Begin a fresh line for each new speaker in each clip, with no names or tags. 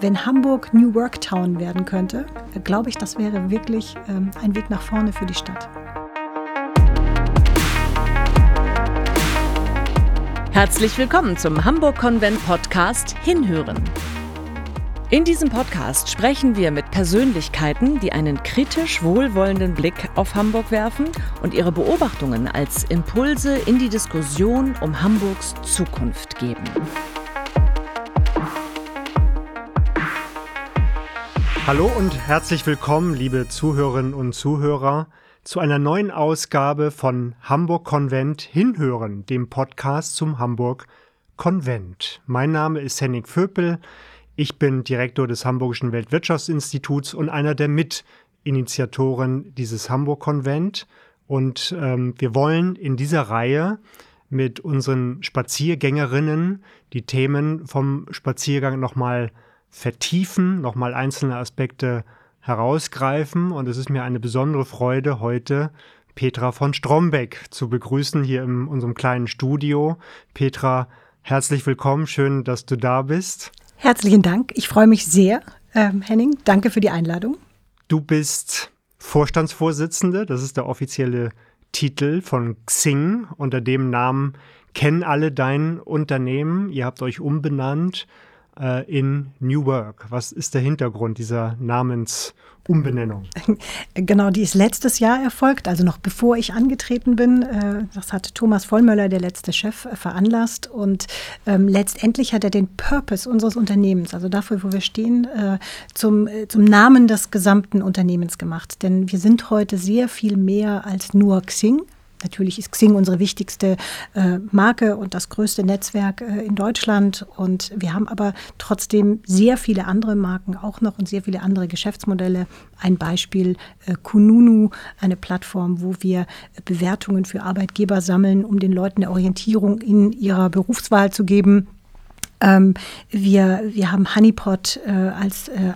wenn Hamburg New Work Town werden könnte, glaube ich, das wäre wirklich ähm, ein Weg nach vorne für die Stadt.
Herzlich willkommen zum Hamburg Konvent Podcast Hinhören. In diesem Podcast sprechen wir mit Persönlichkeiten, die einen kritisch wohlwollenden Blick auf Hamburg werfen und ihre Beobachtungen als Impulse in die Diskussion um Hamburgs Zukunft geben.
Hallo und herzlich willkommen, liebe Zuhörerinnen und Zuhörer zu einer neuen Ausgabe von Hamburg Konvent Hinhören, dem Podcast zum Hamburg Konvent. Mein Name ist Henning Vöpel. Ich bin Direktor des Hamburgischen Weltwirtschaftsinstituts und einer der Mitinitiatoren dieses Hamburg Konvent. Und ähm, wir wollen in dieser Reihe mit unseren Spaziergängerinnen die Themen vom Spaziergang nochmal vertiefen, nochmal einzelne Aspekte herausgreifen. Und es ist mir eine besondere Freude, heute Petra von Strombeck zu begrüßen hier in unserem kleinen Studio. Petra, herzlich willkommen. Schön, dass du da bist.
Herzlichen Dank. Ich freue mich sehr, ähm, Henning. Danke für die Einladung.
Du bist Vorstandsvorsitzende. Das ist der offizielle Titel von Xing. Unter dem Namen kennen alle dein Unternehmen. Ihr habt euch umbenannt äh, in New Work. Was ist der Hintergrund dieser Namensumbenennung?
Genau, die ist letztes Jahr erfolgt, also noch bevor ich angetreten bin. Äh, das hat Thomas Vollmöller, der letzte Chef, äh, veranlasst. Und ähm, letztendlich hat er den Purpose unseres Unternehmens, also dafür, wo wir stehen, äh, zum, äh, zum Namen des gesamten Unternehmens gemacht. Denn wir sind heute sehr viel mehr als nur Xing. Natürlich ist Xing unsere wichtigste äh, Marke und das größte Netzwerk äh, in Deutschland. Und wir haben aber trotzdem sehr viele andere Marken auch noch und sehr viele andere Geschäftsmodelle. Ein Beispiel äh, Kununu, eine Plattform, wo wir Bewertungen für Arbeitgeber sammeln, um den Leuten eine Orientierung in ihrer Berufswahl zu geben. Ähm, wir, wir haben Honeypot äh, als äh,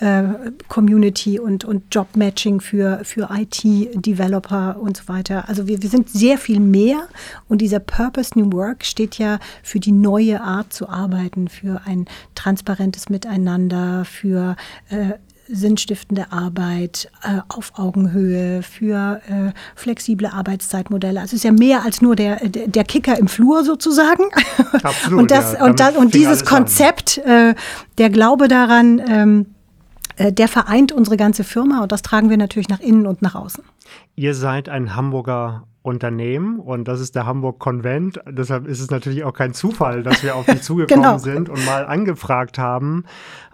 IT-Community äh, und, und Job-Matching für, für IT-Developer und so weiter. Also wir, wir sind sehr viel mehr und dieser Purpose New Work steht ja für die neue Art zu arbeiten, für ein transparentes Miteinander, für äh, sinnstiftende Arbeit äh, auf Augenhöhe, für äh, flexible Arbeitszeitmodelle. Also es ist ja mehr als nur der, der Kicker im Flur sozusagen. Absolut. und, das, ja, und, das, und dieses Konzept, äh, der Glaube daran, ähm, äh, der vereint unsere ganze Firma und das tragen wir natürlich nach innen und nach außen.
Ihr seid ein Hamburger Unternehmen und das ist der Hamburg Konvent. Deshalb ist es natürlich auch kein Zufall, dass wir auf dich zugekommen genau. sind und mal angefragt haben,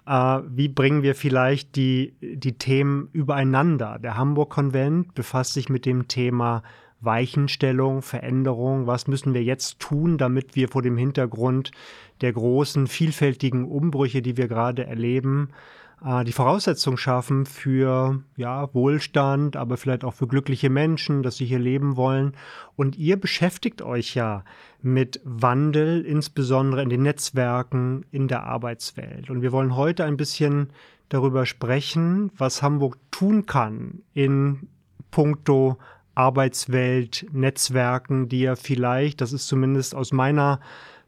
äh, wie bringen wir vielleicht die, die Themen übereinander. Der Hamburg Konvent befasst sich mit dem Thema Weichenstellung, Veränderung. Was müssen wir jetzt tun, damit wir vor dem Hintergrund der großen, vielfältigen Umbrüche, die wir gerade erleben, äh, die Voraussetzung schaffen für ja, Wohlstand, aber vielleicht auch für glückliche Menschen, dass sie hier leben wollen. Und ihr beschäftigt euch ja mit Wandel, insbesondere in den Netzwerken, in der Arbeitswelt. Und wir wollen heute ein bisschen darüber sprechen, was Hamburg tun kann in puncto Arbeitswelt, Netzwerken, die ja vielleicht, das ist zumindest aus meiner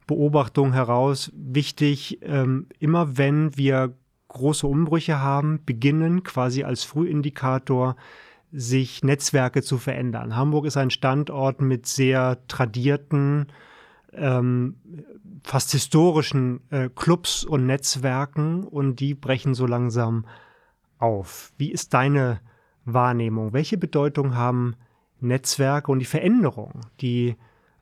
Beobachtung heraus wichtig, ähm, immer wenn wir große Umbrüche haben, beginnen quasi als Frühindikator sich Netzwerke zu verändern. Hamburg ist ein Standort mit sehr tradierten, ähm, fast historischen äh, Clubs und Netzwerken und die brechen so langsam auf. Wie ist deine Wahrnehmung? Welche Bedeutung haben Netzwerke und die Veränderung, die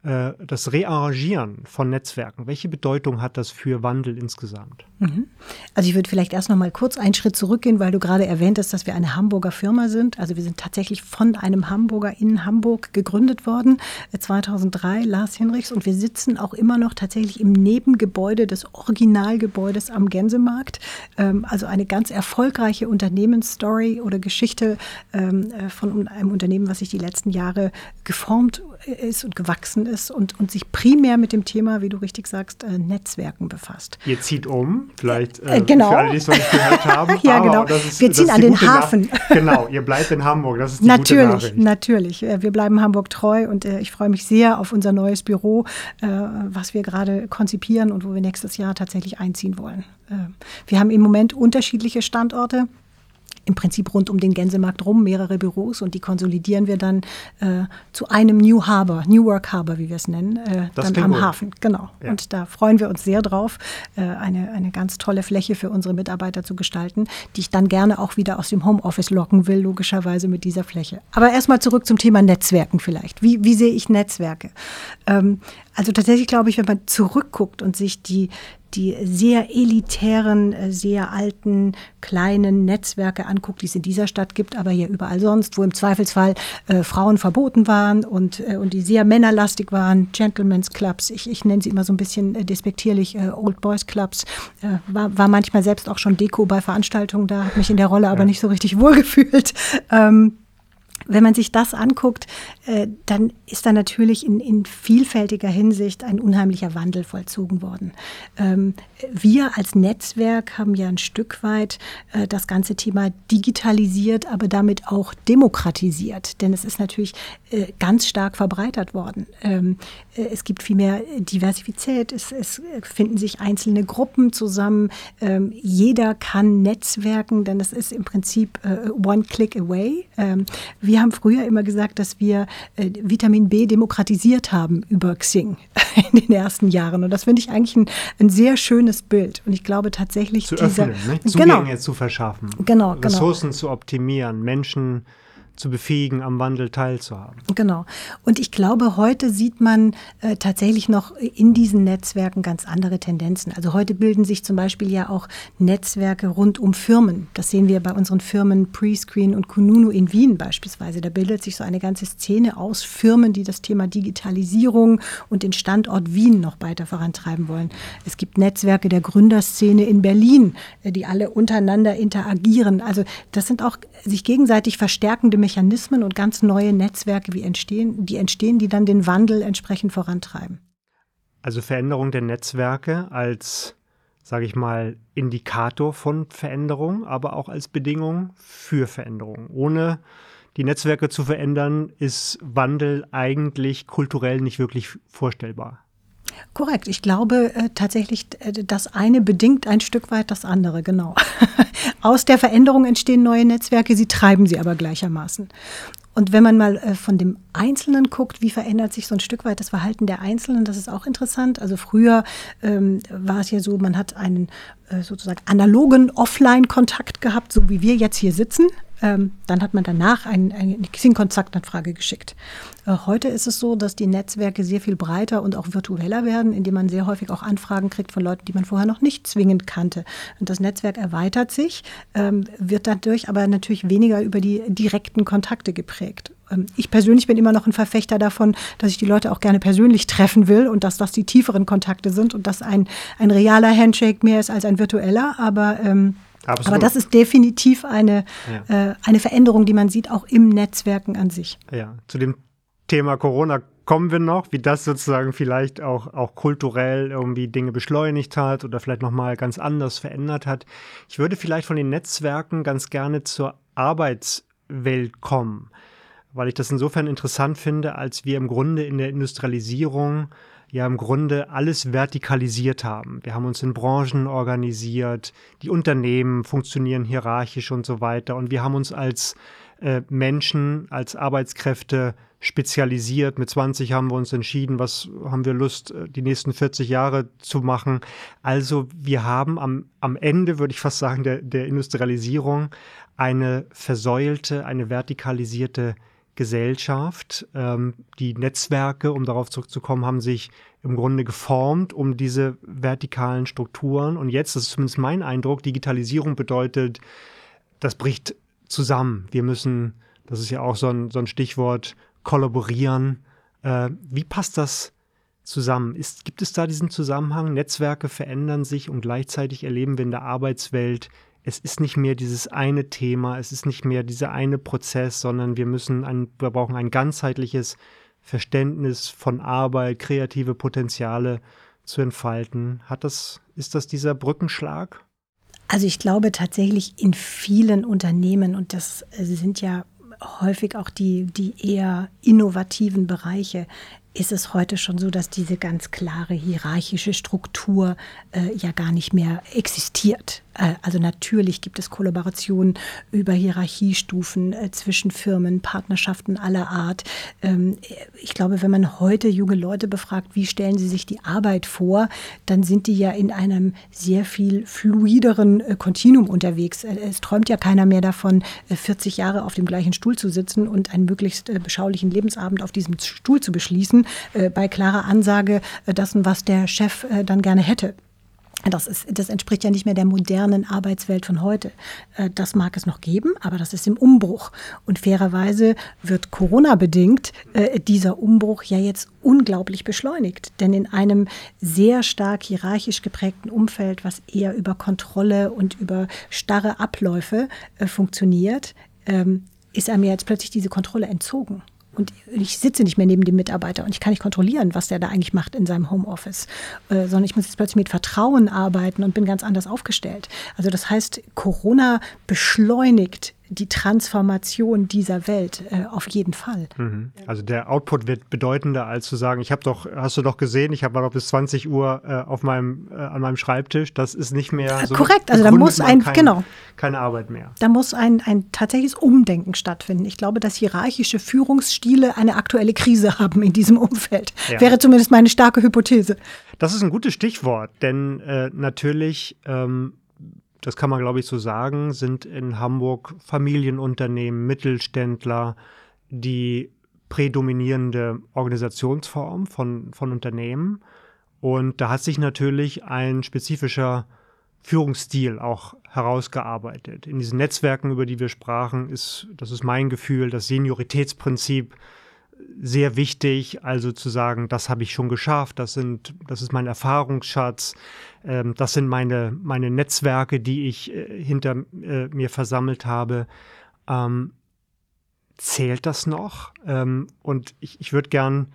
äh, das Rearrangieren von Netzwerken, welche Bedeutung hat das für Wandel insgesamt?
Mhm. Also ich würde vielleicht erst noch mal kurz einen Schritt zurückgehen, weil du gerade erwähnt hast, dass wir eine Hamburger Firma sind. Also wir sind tatsächlich von einem Hamburger in Hamburg gegründet worden, 2003, äh, Lars Hinrichs. Und wir sitzen auch immer noch tatsächlich im Nebengebäude des Originalgebäudes am Gänsemarkt. Ähm, also eine ganz erfolgreiche Unternehmensstory oder Geschichte ähm, äh, von einem Unternehmen, was sich die letzten Jahre geformt ist und gewachsen ist und, und sich primär mit dem Thema, wie du richtig sagst, äh, Netzwerken befasst.
Ihr zieht um, vielleicht
äh, genau. für alle, die es noch nicht gehört haben. ja, genau. Ist, wir ziehen an den Hafen.
Nach genau, ihr bleibt in Hamburg. Das ist die
natürlich. Natürlich, wir bleiben Hamburg treu und äh, ich freue mich sehr auf unser neues Büro, äh, was wir gerade konzipieren und wo wir nächstes Jahr tatsächlich einziehen wollen. Äh, wir haben im Moment unterschiedliche Standorte im Prinzip rund um den Gänsemarkt rum mehrere Büros und die konsolidieren wir dann äh, zu einem New Harbor, New Work Harbor, wie wir es nennen, äh, dann am gut. Hafen. Genau. Ja. Und da freuen wir uns sehr drauf, äh, eine, eine ganz tolle Fläche für unsere Mitarbeiter zu gestalten, die ich dann gerne auch wieder aus dem Homeoffice locken will, logischerweise mit dieser Fläche. Aber erstmal zurück zum Thema Netzwerken vielleicht. Wie, wie sehe ich Netzwerke? Ähm, also tatsächlich glaube ich, wenn man zurückguckt und sich die, die sehr elitären, äh, sehr alten, kleinen Netzwerke anguckt, die es in dieser Stadt gibt, aber hier überall sonst, wo im Zweifelsfall äh, Frauen verboten waren und, äh, und die sehr männerlastig waren, Gentlemen's Clubs, ich, ich nenne sie immer so ein bisschen äh, despektierlich, äh, Old Boys Clubs, äh, war, war manchmal selbst auch schon Deko bei Veranstaltungen, da hat mich in der Rolle aber nicht so richtig wohlgefühlt. Ähm, wenn man sich das anguckt, äh, dann ist da natürlich in, in, vielfältiger Hinsicht ein unheimlicher Wandel vollzogen worden. Ähm, wir als Netzwerk haben ja ein Stück weit äh, das ganze Thema digitalisiert, aber damit auch demokratisiert. Denn es ist natürlich äh, ganz stark verbreitert worden. Ähm, es gibt viel mehr Diversität, es, es finden sich einzelne Gruppen zusammen. Ähm, jeder kann netzwerken, denn es ist im Prinzip one click away. wir wir haben früher immer gesagt, dass wir äh, Vitamin B demokratisiert haben über Xing in den ersten Jahren. Und das finde ich eigentlich ein, ein, sehr schönes Bild. Und ich glaube tatsächlich,
zu dieser, öffnen, ne? Zugänge genau, zu verschaffen,
genau, genau.
Ressourcen genau. zu optimieren, Menschen zu befähigen, am Wandel teilzuhaben.
Genau. Und ich glaube, heute sieht man äh, tatsächlich noch in diesen Netzwerken ganz andere Tendenzen. Also heute bilden sich zum Beispiel ja auch Netzwerke rund um Firmen. Das sehen wir bei unseren Firmen Prescreen und Kununu in Wien beispielsweise. Da bildet sich so eine ganze Szene aus Firmen, die das Thema Digitalisierung und den Standort Wien noch weiter vorantreiben wollen. Es gibt Netzwerke der Gründerszene in Berlin, äh, die alle untereinander interagieren. Also das sind auch sich gegenseitig verstärkende Mechanismen und ganz neue Netzwerke, wie entstehen, die entstehen, die dann den Wandel entsprechend vorantreiben.
Also Veränderung der Netzwerke als, sage ich mal, Indikator von Veränderung, aber auch als Bedingung für Veränderung. Ohne die Netzwerke zu verändern, ist Wandel eigentlich kulturell nicht wirklich vorstellbar.
Korrekt. Ich glaube äh, tatsächlich, äh, das eine bedingt ein Stück weit das andere, genau. Aus der Veränderung entstehen neue Netzwerke, sie treiben sie aber gleichermaßen. Und wenn man mal äh, von dem Einzelnen guckt, wie verändert sich so ein Stück weit das Verhalten der Einzelnen, das ist auch interessant. Also früher ähm, war es ja so, man hat einen äh, sozusagen analogen Offline-Kontakt gehabt, so wie wir jetzt hier sitzen. Ähm, dann hat man danach ein, eine Xing-Kontaktanfrage geschickt. Äh, heute ist es so, dass die Netzwerke sehr viel breiter und auch virtueller werden, indem man sehr häufig auch Anfragen kriegt von Leuten, die man vorher noch nicht zwingend kannte. Und das Netzwerk erweitert sich, ähm, wird dadurch aber natürlich weniger über die direkten Kontakte geprägt. Ähm, ich persönlich bin immer noch ein Verfechter davon, dass ich die Leute auch gerne persönlich treffen will und dass das die tieferen Kontakte sind und dass ein, ein realer Handshake mehr ist als ein virtueller. Aber ähm, Absolut. Aber das ist definitiv eine, ja. äh, eine Veränderung, die man sieht, auch im Netzwerken an sich.
Ja, zu dem Thema Corona kommen wir noch, wie das sozusagen vielleicht auch, auch kulturell irgendwie Dinge beschleunigt hat oder vielleicht nochmal ganz anders verändert hat. Ich würde vielleicht von den Netzwerken ganz gerne zur Arbeitswelt kommen, weil ich das insofern interessant finde, als wir im Grunde in der Industrialisierung ja im Grunde alles vertikalisiert haben. Wir haben uns in Branchen organisiert, die Unternehmen funktionieren hierarchisch und so weiter. Und wir haben uns als äh, Menschen, als Arbeitskräfte spezialisiert. Mit 20 haben wir uns entschieden, was haben wir Lust, äh, die nächsten 40 Jahre zu machen. Also wir haben am, am Ende, würde ich fast sagen, der, der Industrialisierung eine versäulte, eine vertikalisierte Gesellschaft. Ähm, die Netzwerke, um darauf zurückzukommen, haben sich im Grunde geformt um diese vertikalen Strukturen. Und jetzt, das ist zumindest mein Eindruck, Digitalisierung bedeutet, das bricht zusammen. Wir müssen, das ist ja auch so ein, so ein Stichwort, kollaborieren. Äh, wie passt das zusammen? Ist, gibt es da diesen Zusammenhang? Netzwerke verändern sich und gleichzeitig erleben wir in der Arbeitswelt es ist nicht mehr dieses eine Thema, es ist nicht mehr dieser eine Prozess, sondern wir müssen ein, wir brauchen ein ganzheitliches Verständnis von Arbeit, kreative Potenziale zu entfalten. Hat das, ist das dieser Brückenschlag?
Also ich glaube tatsächlich in vielen Unternehmen, und das sind ja häufig auch die, die eher innovativen Bereiche, ist es heute schon so, dass diese ganz klare hierarchische Struktur äh, ja gar nicht mehr existiert. Äh, also natürlich gibt es Kollaborationen über Hierarchiestufen äh, zwischen Firmen, Partnerschaften aller Art. Ähm, ich glaube, wenn man heute junge Leute befragt, wie stellen sie sich die Arbeit vor, dann sind die ja in einem sehr viel fluideren äh, Kontinuum unterwegs. Es träumt ja keiner mehr davon, 40 Jahre auf dem gleichen Stuhl zu sitzen und einen möglichst beschaulichen Lebensabend auf diesem Stuhl zu beschließen, bei klarer Ansage dessen, was der Chef dann gerne hätte. Das, ist, das entspricht ja nicht mehr der modernen Arbeitswelt von heute. Äh, das mag es noch geben, aber das ist im Umbruch. Und fairerweise wird Corona-bedingt äh, dieser Umbruch ja jetzt unglaublich beschleunigt. Denn in einem sehr stark hierarchisch geprägten Umfeld, was eher über Kontrolle und über starre Abläufe äh, funktioniert, ähm, ist einem jetzt plötzlich diese Kontrolle entzogen und ich sitze nicht mehr neben dem Mitarbeiter und ich kann nicht kontrollieren, was der da eigentlich macht in seinem Homeoffice, äh, sondern ich muss jetzt plötzlich mit Vertrauen arbeiten und bin ganz anders aufgestellt. Also das heißt, Corona beschleunigt die Transformation dieser Welt äh, auf jeden Fall.
Mhm. Also der Output wird bedeutender, als zu sagen, ich habe doch, hast du doch gesehen, ich habe mal noch bis 20 Uhr äh, auf meinem, äh, an meinem Schreibtisch. Das ist nicht mehr
so. Korrekt, also da muss ein, kein, genau.
Keine Arbeit mehr.
Da muss ein, ein tatsächliches Umdenken stattfinden. Ich glaube, dass hierarchische Führungsstile eine aktuelle Krise haben in diesem Umfeld. Ja. Wäre zumindest meine starke Hypothese.
Das ist ein gutes Stichwort, denn äh, natürlich ähm, das kann man glaube ich so sagen, sind in Hamburg Familienunternehmen, Mittelständler die prädominierende Organisationsform von, von Unternehmen. Und da hat sich natürlich ein spezifischer Führungsstil auch herausgearbeitet. In diesen Netzwerken, über die wir sprachen, ist, das ist mein Gefühl, das Senioritätsprinzip sehr wichtig, also zu sagen, das habe ich schon geschafft, das sind, das ist mein Erfahrungsschatz, ähm, das sind meine, meine Netzwerke, die ich äh, hinter äh, mir versammelt habe. Ähm, zählt das noch? Ähm, und ich, ich würde gern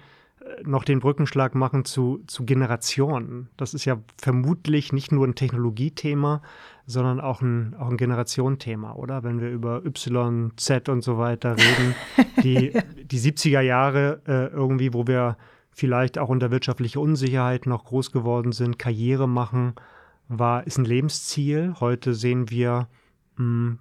noch den Brückenschlag machen zu, zu Generationen. Das ist ja vermutlich nicht nur ein Technologiethema, sondern auch ein, auch ein Generationenthema, oder? Wenn wir über Y, Z und so weiter reden. Die, die 70er Jahre äh, irgendwie, wo wir vielleicht auch unter wirtschaftlicher Unsicherheit noch groß geworden sind, Karriere machen, war, ist ein Lebensziel. Heute sehen wir, mh, hm,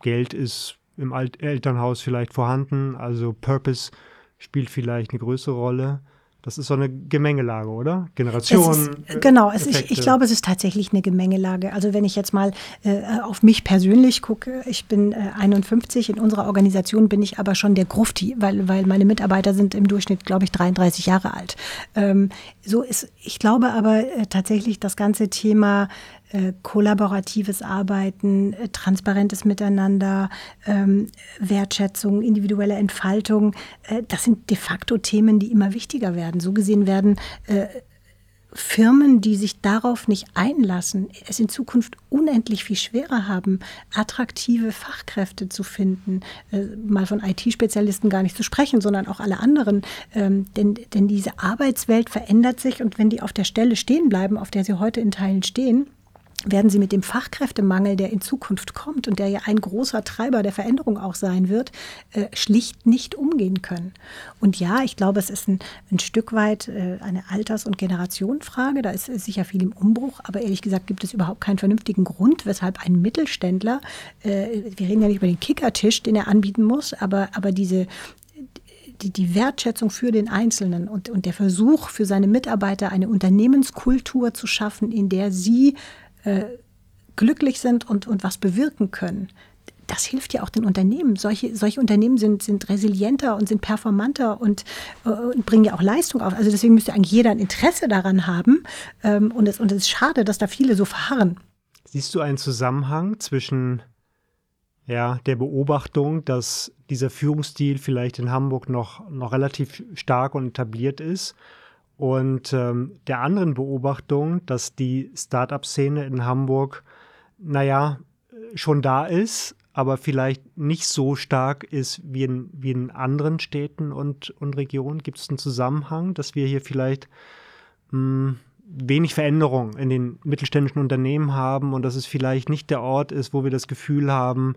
Geld ist im Alt Elternhaus vielleicht vorhanden, also Purpose spielt vielleicht eine größere Rolle. Das ist so eine Gemengelage, oder? Generationen.
genau, es ist, ich glaube, es ist tatsächlich eine Gemengelage. Also wenn ich jetzt mal äh, auf mich persönlich gucke, ich bin äh, 51, in unserer Organisation bin ich aber schon der Grufti, weil, weil meine Mitarbeiter sind im Durchschnitt, glaube ich, 33 Jahre alt. Ähm, so ist, ich glaube aber äh, tatsächlich das ganze Thema äh, kollaboratives Arbeiten, äh, transparentes Miteinander, ähm, Wertschätzung, individuelle Entfaltung, äh, das sind de facto Themen, die immer wichtiger werden. So gesehen werden Firmen, die sich darauf nicht einlassen, es in Zukunft unendlich viel schwerer haben, attraktive Fachkräfte zu finden, mal von IT-Spezialisten gar nicht zu sprechen, sondern auch alle anderen. Ähm, denn, denn diese Arbeitswelt verändert sich und wenn die auf der Stelle stehen bleiben, auf der sie heute in Teilen stehen, werden sie mit dem Fachkräftemangel, der in Zukunft kommt und der ja ein großer Treiber der Veränderung auch sein wird, äh, schlicht nicht umgehen können. Und ja, ich glaube, es ist ein, ein Stück weit äh, eine Alters- und Generationenfrage. Da ist sicher viel im Umbruch, aber ehrlich gesagt gibt es überhaupt keinen vernünftigen Grund, weshalb ein Mittelständler, äh, wir reden ja nicht über den Kickertisch, den er anbieten muss, aber, aber diese, die, die Wertschätzung für den Einzelnen und, und der Versuch für seine Mitarbeiter eine Unternehmenskultur zu schaffen, in der sie äh, glücklich sind und, und was bewirken können, das hilft ja auch den Unternehmen. Solche, solche Unternehmen sind, sind resilienter und sind performanter und, äh, und bringen ja auch Leistung auf. Also deswegen müsste eigentlich jeder ein Interesse daran haben. Ähm, und, es, und es ist schade, dass da viele so verharren.
Siehst du einen Zusammenhang zwischen ja, der Beobachtung, dass dieser Führungsstil vielleicht in Hamburg noch, noch relativ stark und etabliert ist und ähm, der anderen Beobachtung, dass die Startup-Szene in Hamburg, naja, schon da ist, aber vielleicht nicht so stark ist wie in, wie in anderen Städten und, und Regionen? Gibt es einen Zusammenhang, dass wir hier vielleicht mh, hm, wenig Veränderung in den mittelständischen Unternehmen haben und dass es vielleicht nicht der Ort ist, wo wir das Gefühl haben,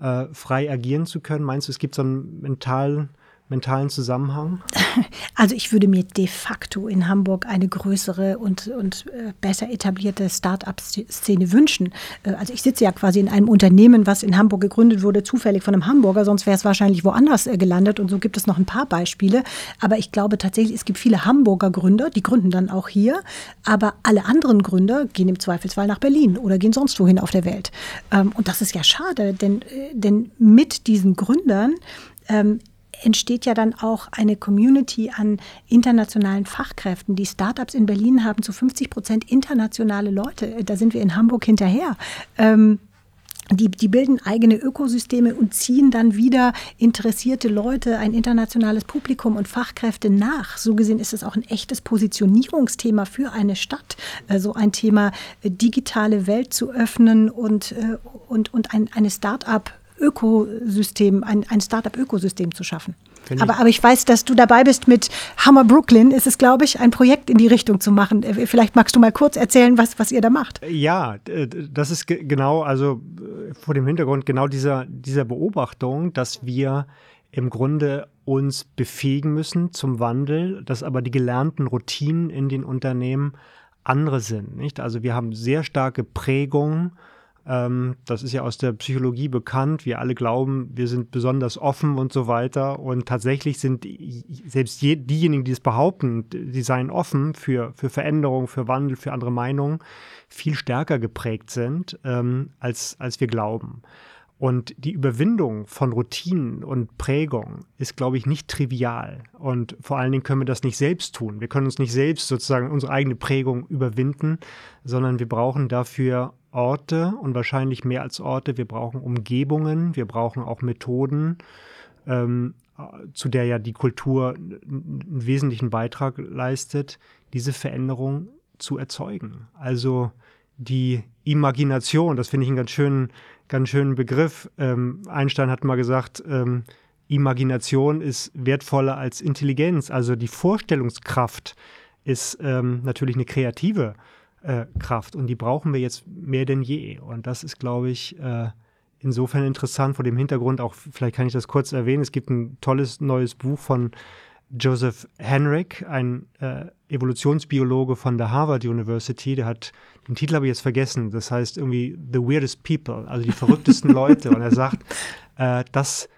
äh, frei agieren zu können? Meinst du, es gibt so einen mentalen mentalen Zusammenhang?
Also ich würde mir de facto in Hamburg eine größere und, und äh, besser etablierte Start-up-Szene wünschen. Äh, also ich sitze ja quasi in einem Unternehmen, was in Hamburg gegründet wurde, zufällig von einem Hamburger, sonst wäre es wahrscheinlich woanders äh, gelandet und so gibt es noch ein paar Beispiele. Aber ich glaube tatsächlich, es gibt viele Hamburger Gründer, die gründen dann auch hier, aber alle anderen Gründer gehen im Zweifelsfall nach Berlin oder gehen sonst wohin auf der Welt. Ähm, und das ist ja schade, denn, denn mit diesen Gründern ähm, entsteht ja dann auch eine Community an internationalen Fachkräften. Die Startups in Berlin haben zu 50 Prozent internationale Leute. Da sind wir in Hamburg hinterher. Ähm, die, die bilden eigene Ökosysteme und ziehen dann wieder interessierte Leute, ein internationales Publikum und Fachkräfte nach. So gesehen ist es auch ein echtes Positionierungsthema für eine Stadt, äh, so ein Thema äh, digitale Welt zu öffnen und, äh, und, und ein, eine Start-up Ökosystem, ein, ein Startup-Ökosystem zu schaffen. Aber, aber ich weiß, dass du dabei bist mit Hammer Brooklyn, ist es, glaube ich, ein Projekt in die Richtung zu machen. Äh, vielleicht magst du mal kurz erzählen, was, was ihr da macht.
Ja, das ist genau, also äh, vor dem Hintergrund genau dieser, dieser Beobachtung, dass wir im Grunde uns befähigen müssen zum Wandel, dass aber die gelernten Routinen in den Unternehmen andere sind. Nicht? Also wir haben sehr starke Prägungen ähm, das ist ja aus der Psychologie bekannt. Wir alle glauben, wir sind besonders offen und so weiter. Und tatsächlich sind selbst je, diejenigen, die es behaupten, die seien offen für, für Veränderung, für Wandel, für andere Meinungen, viel stärker geprägt sind, ähm, als, als wir glauben. Und die Überwindung von Routinen und Prägung ist, glaube ich, nicht trivial. Und vor allen Dingen können wir das nicht selbst tun. Wir können uns nicht selbst sozusagen unsere eigene Prägung überwinden, sondern wir brauchen dafür Orte und wahrscheinlich mehr als Orte. Wir brauchen Umgebungen, wir brauchen auch Methoden, ähm, zu der ja die Kultur einen wesentlichen Beitrag leistet, diese Veränderung zu erzeugen. Also die Imagination, das finde ich einen ganz schönen, ganz schönen Begriff. Ähm, Einstein hat mal gesagt, ähm, Imagination ist wertvoller als Intelligenz. Also die Vorstellungskraft ist ähm, natürlich eine kreative äh, Kraft und die brauchen wir jetzt mehr denn je. Und das ist, glaube ich, äh, insofern interessant vor dem Hintergrund auch, vielleicht kann ich das kurz erwähnen, es gibt ein tolles neues Buch von Joseph Henrik, ein äh, Evolutionsbiologe von der Harvard University, der hat, den Titel habe ich jetzt vergessen, das heißt irgendwie The Weirdest People, also die verrücktesten Leute. Und er sagt, äh, das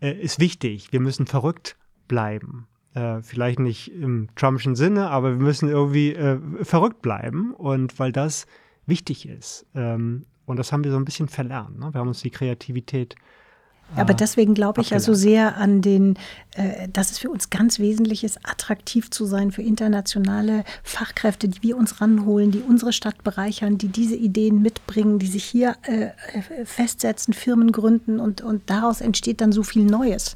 äh, ist wichtig, wir müssen verrückt bleiben. Äh, vielleicht nicht im Trumpischen Sinne, aber wir müssen irgendwie äh, verrückt bleiben und weil das wichtig ist. Ähm, und das haben wir so ein bisschen verlernt. Ne? Wir haben uns die Kreativität
aber deswegen glaube ich ja so sehr an den, äh, dass es für uns ganz wesentlich ist, attraktiv zu sein für internationale Fachkräfte, die wir uns ranholen, die unsere Stadt bereichern, die diese Ideen mitbringen, die sich hier äh, festsetzen, Firmen gründen und, und daraus entsteht dann so viel Neues.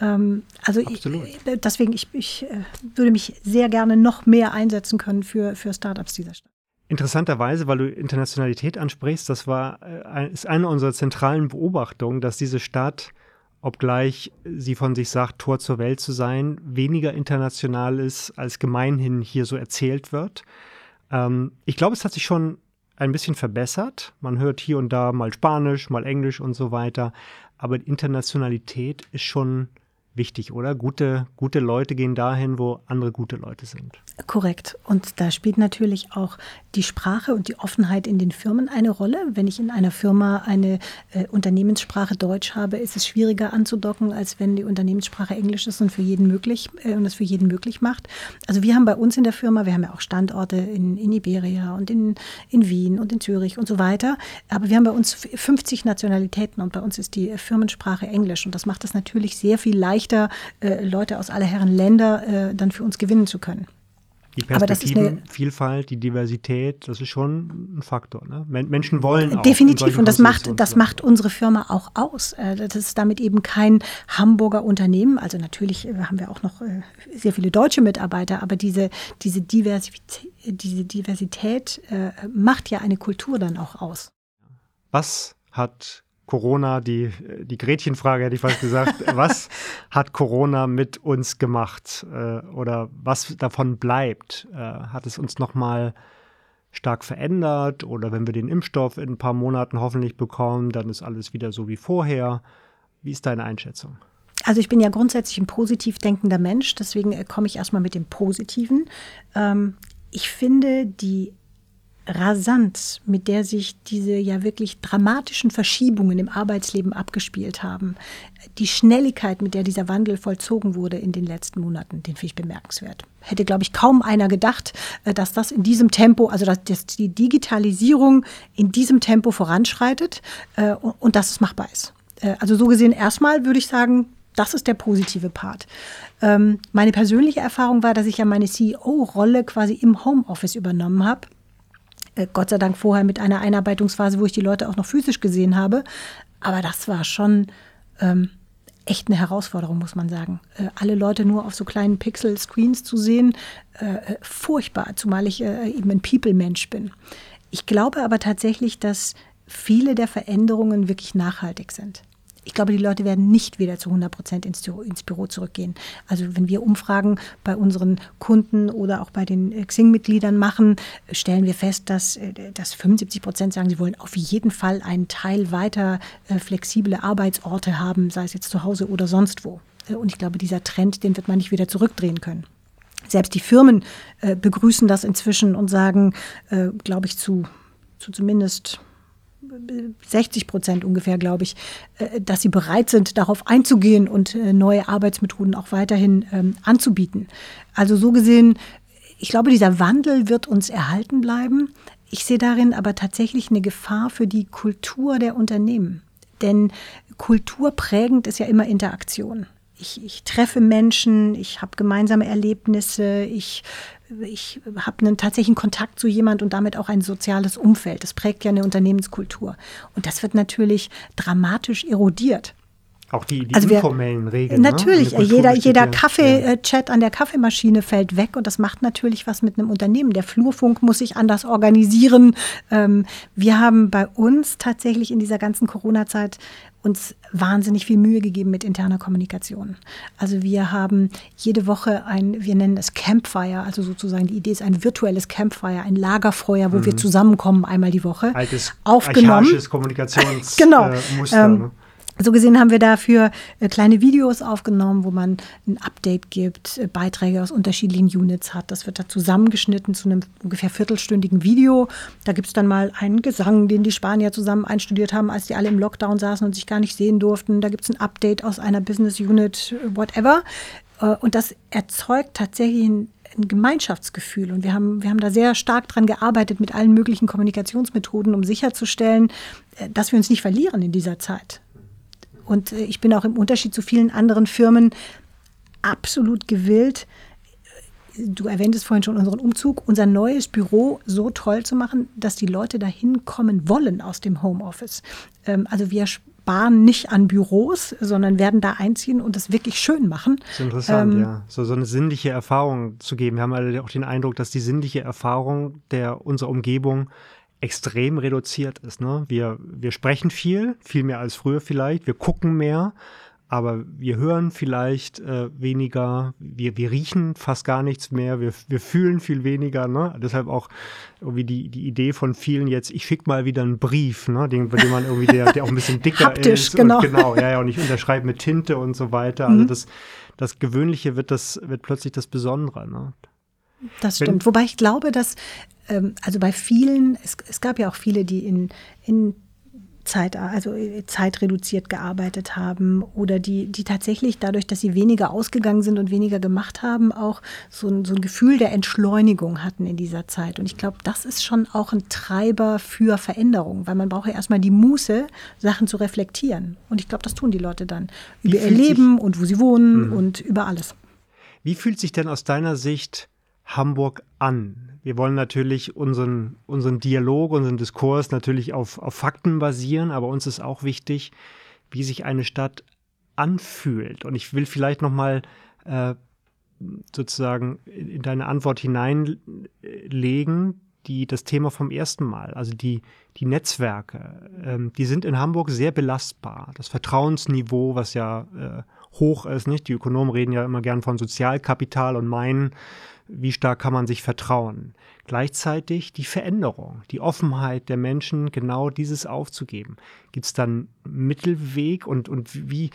Ähm, also ich, deswegen, ich, ich äh, würde mich sehr gerne noch mehr einsetzen können für, für Startups dieser Stadt.
Interessanterweise, weil du Internationalität ansprichst, das war äh, ist eine unserer zentralen Beobachtungen, dass diese Stadt, obgleich sie von sich sagt, Tor zur Welt zu sein, weniger international ist, als gemeinhin hier so erzählt wird. Ähm, ich glaube, es hat sich schon ein bisschen verbessert. Man hört hier und da mal Spanisch, mal Englisch und so weiter. Aber Internationalität ist schon wichtig, oder? Gute, gute Leute gehen dahin, wo andere gute Leute sind.
Korrekt. Und da spielt natürlich auch die Sprache und die Offenheit in den Firmen eine Rolle. Wenn ich in einer Firma eine äh, Unternehmenssprache Deutsch habe, ist es schwieriger anzudocken, als wenn die Unternehmenssprache Englisch ist und für jeden möglich äh, und das für jeden möglich macht. Also wir haben bei uns in der Firma, wir haben ja auch Standorte in, in Iberia und in, in Wien und in Zürich und so weiter. Aber wir haben bei uns 50 Nationalitäten und bei uns ist die Firmensprache Englisch und das macht es natürlich sehr viel leichter leichter, äh, Leute aus aller Herren Länder äh, dann für uns gewinnen zu können.
Die Perspektivenvielfalt, die Diversität, das ist schon ein Faktor. Ne? Menschen wollen
auch. Definitiv. Und das macht, das macht unsere Firma auch aus. Äh, das ist damit eben kein Hamburger Unternehmen. Also natürlich äh, haben wir auch noch äh, sehr viele deutsche Mitarbeiter, aber diese, diese Diversität, diese Diversität macht ja eine Kultur dann auch aus.
Was hat Corona, die, die Gretchenfrage hätte ich fast gesagt, was hat Corona mit uns gemacht äh, oder was davon bleibt? Äh, hat es uns nochmal stark verändert oder wenn wir den Impfstoff in ein paar Monaten hoffentlich bekommen, dann ist alles wieder so wie vorher. Wie ist deine Einschätzung?
Also ich bin ja grundsätzlich ein positiv denkender Mensch, deswegen äh, komme ich erstmal mit dem Positiven. Ähm, ich finde die rasant, mit der sich diese ja wirklich dramatischen Verschiebungen im Arbeitsleben abgespielt haben, die Schnelligkeit, mit der dieser Wandel vollzogen wurde in den letzten Monaten, den finde ich bemerkenswert. Hätte, glaube ich, kaum einer gedacht, äh, dass das in diesem Tempo, also dass, die Digitalisierung in diesem Tempo voranschreitet äh, und dass es machbar ist. Äh, also so gesehen erstmal würde ich sagen, das ist der positive Part. Ähm, meine persönliche Erfahrung war, dass ich ja meine CEO-Rolle quasi im Homeoffice übernommen habe Gott sei Dank vorher mit einer Einarbeitungsphase, wo ich die Leute auch noch physisch gesehen habe. Aber das war schon ähm, echt eine Herausforderung, muss man sagen. Äh, alle Leute nur auf so kleinen Pixel-Screens zu sehen, äh, äh furchtbar, zumal ich äh, eben ein People-Mensch bin. Ich glaube aber tatsächlich, dass viele der Veränderungen wirklich nachhaltig sind ich glaube, die Leute werden nicht wieder zu 100 Prozent ins, ins, Büro zurückgehen. Also wenn wir Umfragen bei unseren Kunden oder auch bei den äh, Xing-Mitgliedern machen, stellen wir fest, dass, äh, dass 75 Prozent sagen, sie wollen auf jeden Fall einen Teil weiter äh, flexible Arbeitsorte haben, sei es jetzt zu Hause oder sonst wo. Und ich glaube, dieser Trend, den wird man nicht wieder zurückdrehen können. Selbst die Firmen begrüßen das inzwischen und sagen, glaube ich, zu, zu zumindest 60 Prozent ungefähr, glaube ich, äh, dass sie bereit sind, darauf einzugehen und äh, neue Arbeitsmethoden auch weiterhin ähm, anzubieten. Also so gesehen, ich glaube, dieser Wandel wird uns erhalten bleiben. Ich sehe darin aber tatsächlich eine Gefahr für die Kultur der Unternehmen. Denn kulturprägend ist ja immer Interaktion. Ich, ich treffe Menschen, ich habe gemeinsame Erlebnisse, ich ich habe einen tatsächlichen Kontakt zu jemand und damit auch ein soziales Umfeld. Das prägt ja eine Unternehmenskultur. Und das wird natürlich dramatisch erodiert.
Auch die, die also wir, informellen Regeln.
Ne? Natürlich, ne? jeder, jeder Kaffee-Chat an der Kaffeemaschine fällt weg und das macht natürlich was mit einem Unternehmen. Der Flurfunk muss sich anders organisieren. Ähm, wir haben bei uns tatsächlich in dieser ganzen Corona-Zeit uns wahnsinnig viel Mühe gegeben mit interner Kommunikation. Also wir haben jede Woche ein, wir nennen es Campfire, also sozusagen die Idee ist ein virtuelles Campfire, ein Lagerfeuer, wo mhm. wir zusammenkommen einmal die Woche.
Altes, aufgenommen. Kommunikationsmuster.
genau. Äh, ähm, ne? So gesehen haben wir dafür äh, kleine Videos aufgenommen, wo man ein Update gibt, äh, Beiträge aus unterschiedlichen Units hat. Das wird da zusammengeschnitten zu einem ungefähr viertelstündigen Video. Da gibt es dann mal einen Gesang, den die Spanier zusammen einstudiert haben, als die alle im Lockdown saßen und sich gar nicht sehen durften. Da gibt es ein Update aus einer Business Unit, äh, whatever. Und das erzeugt tatsächlich ein ein Gemeinschaftsgefühl. Und wir haben, wir haben da sehr stark dran gearbeitet mit allen möglichen Kommunikationsmethoden, um sicherzustellen, dass wir uns nicht verlieren in dieser Zeit. Und äh, ich bin auch im Unterschied zu vielen anderen Firmen absolut gewillt, du erwähntest vorhin schon unseren Umzug, unser neues Büro so toll zu machen, dass die Leute dahin kommen wollen aus dem Homeoffice. Ähm, also wir sparen nicht an Büros, sondern werden da einziehen und das wirklich schön machen.
Das ist interessant, ähm, ja. So, so eine sinnliche Erfahrung zu geben. Wir haben alle auch den Eindruck, dass die sinnliche Erfahrung der unserer Umgebung extrem reduziert ist. Ne? Wir, wir sprechen viel, viel mehr als früher vielleicht, wir gucken mehr, aber wir hören vielleicht äh, weniger, wir, wir riechen fast gar nichts mehr, wir, wir fühlen viel weniger. Ne? Deshalb auch irgendwie die, die Idee von vielen jetzt, ich schicke mal wieder einen Brief, ne? den, den man irgendwie, der, der auch ein bisschen dicker
Haptisch,
ist.
Genau.
Und, genau, ja, ja, und ich unterschreibe mit Tinte und so weiter. Also mhm. das, das Gewöhnliche wird das, wird plötzlich das Besondere. Ne?
Das stimmt. Wobei ich glaube, dass, ähm, also bei vielen, es, es, gab ja auch viele, die in, in Zeit, also zeitreduziert gearbeitet haben oder die, die tatsächlich dadurch, dass sie weniger ausgegangen sind und weniger gemacht haben, auch so ein, so ein Gefühl der Entschleunigung hatten in dieser Zeit. Und ich glaube, das ist schon auch ein Treiber für Veränderung, weil man braucht ja erstmal die Muße, Sachen zu reflektieren. Und ich glaube, das tun die Leute dann über ihr Leben und wo sie wohnen mhm. und über alles.
Wie fühlt sich denn aus deiner Sicht Hamburg an? Wir wollen natürlich unseren, unseren Dialog, unseren Diskurs natürlich auf, auf Fakten basieren, aber uns ist auch wichtig, wie sich eine Stadt anfühlt. Und ich will vielleicht noch mal äh, sozusagen in deine Antwort hineinlegen. die, das Thema vom ersten Mal, also die, die Netzwerke, ähm, die sind in Hamburg sehr belastbar. Das Vertrauensniveau, was ja äh, hoch ist, nicht? Die Ökonomen reden ja immer gern von Sozialkapital und meinen, wie stark kann man sich vertrauen. Gleichzeitig die Veränderung, die Offenheit der Menschen, genau dieses aufzugeben. Gibt es dann Mittelweg und, und wie,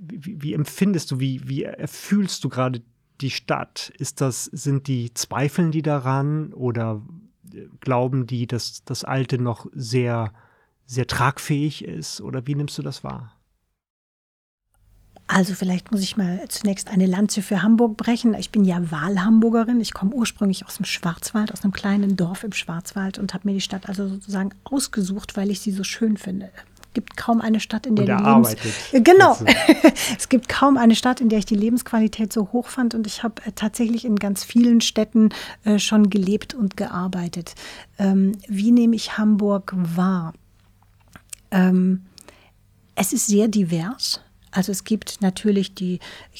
wie, wie empfindest du, wie, wie erfühlst du gerade die Stadt? Ist das, sind die Zweifeln die daran oder glauben die, dass das Alte noch sehr, sehr tragfähig ist? Oder wie nimmst du das wahr?
Also vielleicht muss ich mal zunächst eine Lanze für Hamburg brechen. Ich bin ja Wahlhamburgerin. Ich komme ursprünglich aus dem Schwarzwald, aus einem kleinen Dorf im Schwarzwald und habe mir die Stadt also sozusagen ausgesucht, weil ich sie so schön finde. Es gibt kaum eine Stadt, in der die
Lebens
genau es gibt kaum eine Stadt, in der ich die Lebensqualität so hoch fand und ich habe äh, tatsächlich in ganz vielen Städten äh, schon gelebt und gearbeitet. Ähm, wie nehme ich Hamburg wahr? Ähm, es ist sehr divers. Also es gibt natürlich die,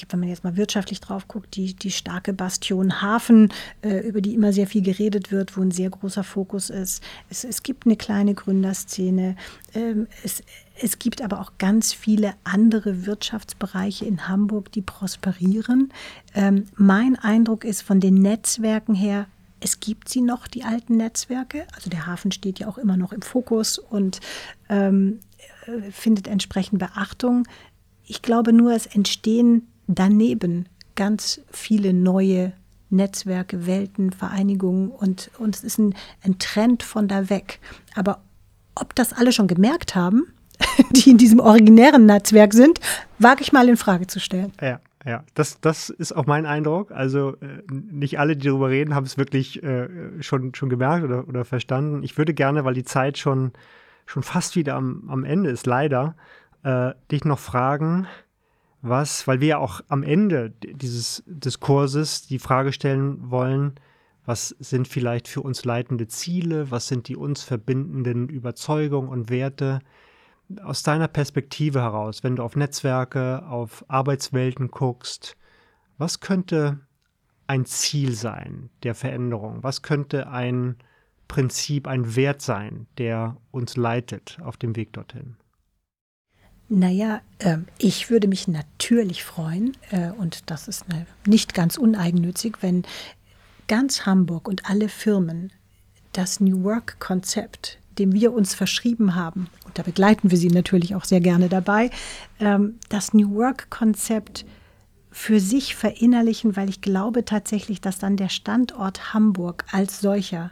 wenn man jetzt mal wirtschaftlich drauf guckt, die, die starke Bastion Hafen, äh, über die immer sehr viel geredet wird, wo ein sehr großer Fokus ist. Es, es gibt eine kleine Gründerszene. Ähm, es, es gibt aber auch ganz viele andere Wirtschaftsbereiche in Hamburg, die prosperieren. Ähm, mein Eindruck ist von den Netzwerken her, es gibt sie noch, die alten Netzwerke. Also der Hafen steht ja auch immer noch im Fokus und ähm, äh, findet entsprechend Beachtung. Ich glaube nur, es entstehen daneben ganz viele neue Netzwerke, Welten, Vereinigungen und, und es ist ein, ein Trend von da weg. Aber ob das alle schon gemerkt haben, die in diesem originären Netzwerk sind, wage ich mal in Frage zu stellen.
Ja. Ja, das, das ist auch mein Eindruck. Also äh, nicht alle, die darüber reden, haben es wirklich äh, schon, schon gemerkt oder, oder verstanden. Ich würde gerne, weil die Zeit schon, schon fast wieder am, am Ende ist, leider, äh, dich noch fragen, was, weil wir ja auch am Ende dieses Diskurses die Frage stellen wollen, was sind vielleicht für uns leitende Ziele, was sind die uns verbindenden Überzeugungen und Werte aus deiner Perspektive heraus, wenn du auf Netzwerke, auf Arbeitswelten guckst, was könnte ein Ziel sein der Veränderung? Was könnte ein Prinzip, ein Wert sein, der uns leitet auf dem Weg dorthin?
Naja, äh, ich würde mich natürlich freuen, äh, und das ist nicht ganz uneigennützig, wenn ganz Hamburg und alle Firmen das New Work-Konzept, dem wir uns verschrieben haben, und da begleiten wir sie natürlich auch sehr gerne dabei, ähm, das New Work-Konzept für sich verinnerlichen, weil ich glaube tatsächlich, dass dann der Standort Hamburg als solcher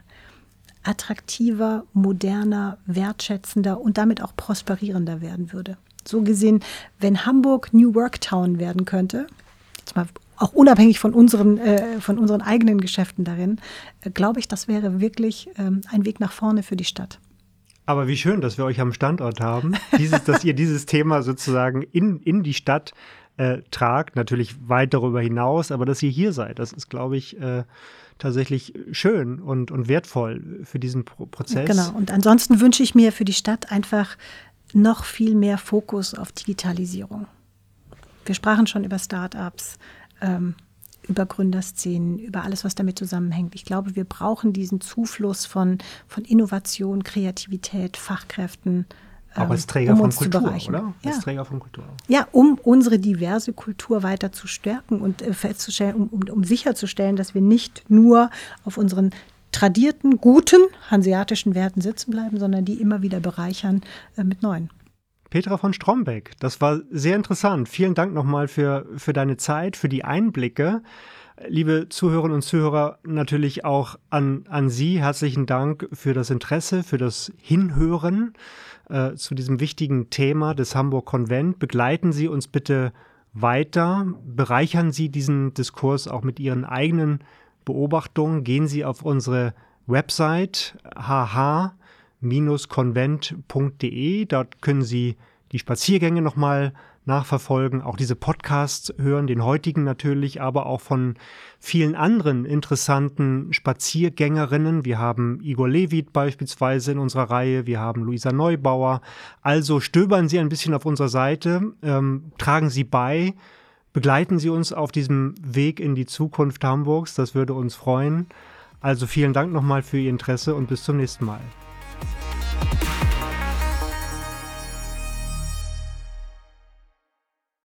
attraktiver, moderner, wertschätzender und damit auch prosperierender werden würde so gesehen, wenn Hamburg New Work Town werden könnte, jetzt mal auch unabhängig von unseren, äh, von unseren eigenen Geschäften darin, äh, glaube ich, das wäre wirklich ähm, ein Weg nach vorne für die Stadt.
Aber wie schön, dass wir euch am Standort haben, dieses, dass ihr dieses Thema sozusagen in, in die Stadt äh, tragt, natürlich weit darüber hinaus, aber dass ihr hier seid, das ist, glaube ich, äh, tatsächlich schön und, und wertvoll für diesen Pro Prozess.
Genau, und ansonsten wünsche ich mir für die Stadt einfach noch viel mehr Fokus auf Digitalisierung. Wir sprachen schon über Startups, ähm, über Gründerszenen, über alles, was damit zusammenhängt. Ich glaube, wir brauchen diesen Zufluss von, von Innovation, Kreativität, Fachkräften.
Auch als ähm, Träger um von Kultur, oder?
Ja.
Als Träger von Kultur.
Ja, um unsere diverse Kultur weiter zu stärken und äh, festzustellen, um, um, um sicherzustellen, dass wir nicht nur auf unseren tradierten, guten hanseatischen Werten sitzen bleiben, sondern die immer wieder bereichern äh, mit neuen.
Petra von Strombeck, das war sehr interessant. Vielen Dank nochmal für, für deine Zeit, für die Einblicke. Liebe Zuhörerinnen und Zuhörer, natürlich auch an, an Sie herzlichen Dank für das Interesse, für das Hinhören äh, zu diesem wichtigen Thema des Hamburg Konvent. Begleiten Sie uns bitte weiter, bereichern Sie diesen Diskurs auch mit Ihren eigenen Beobachtungen, gehen Sie auf unsere Website hh-konvent.de. Dort können Sie die Spaziergänge nochmal nachverfolgen, auch diese Podcasts hören, den heutigen natürlich, aber auch von vielen anderen interessanten Spaziergängerinnen. Wir haben Igor Levit beispielsweise in unserer Reihe, wir haben Luisa Neubauer. Also stöbern Sie ein bisschen auf unserer Seite, ähm, tragen Sie bei, Begleiten Sie uns auf diesem Weg in die Zukunft Hamburgs, das würde uns freuen. Also vielen Dank nochmal für Ihr Interesse und bis zum nächsten Mal.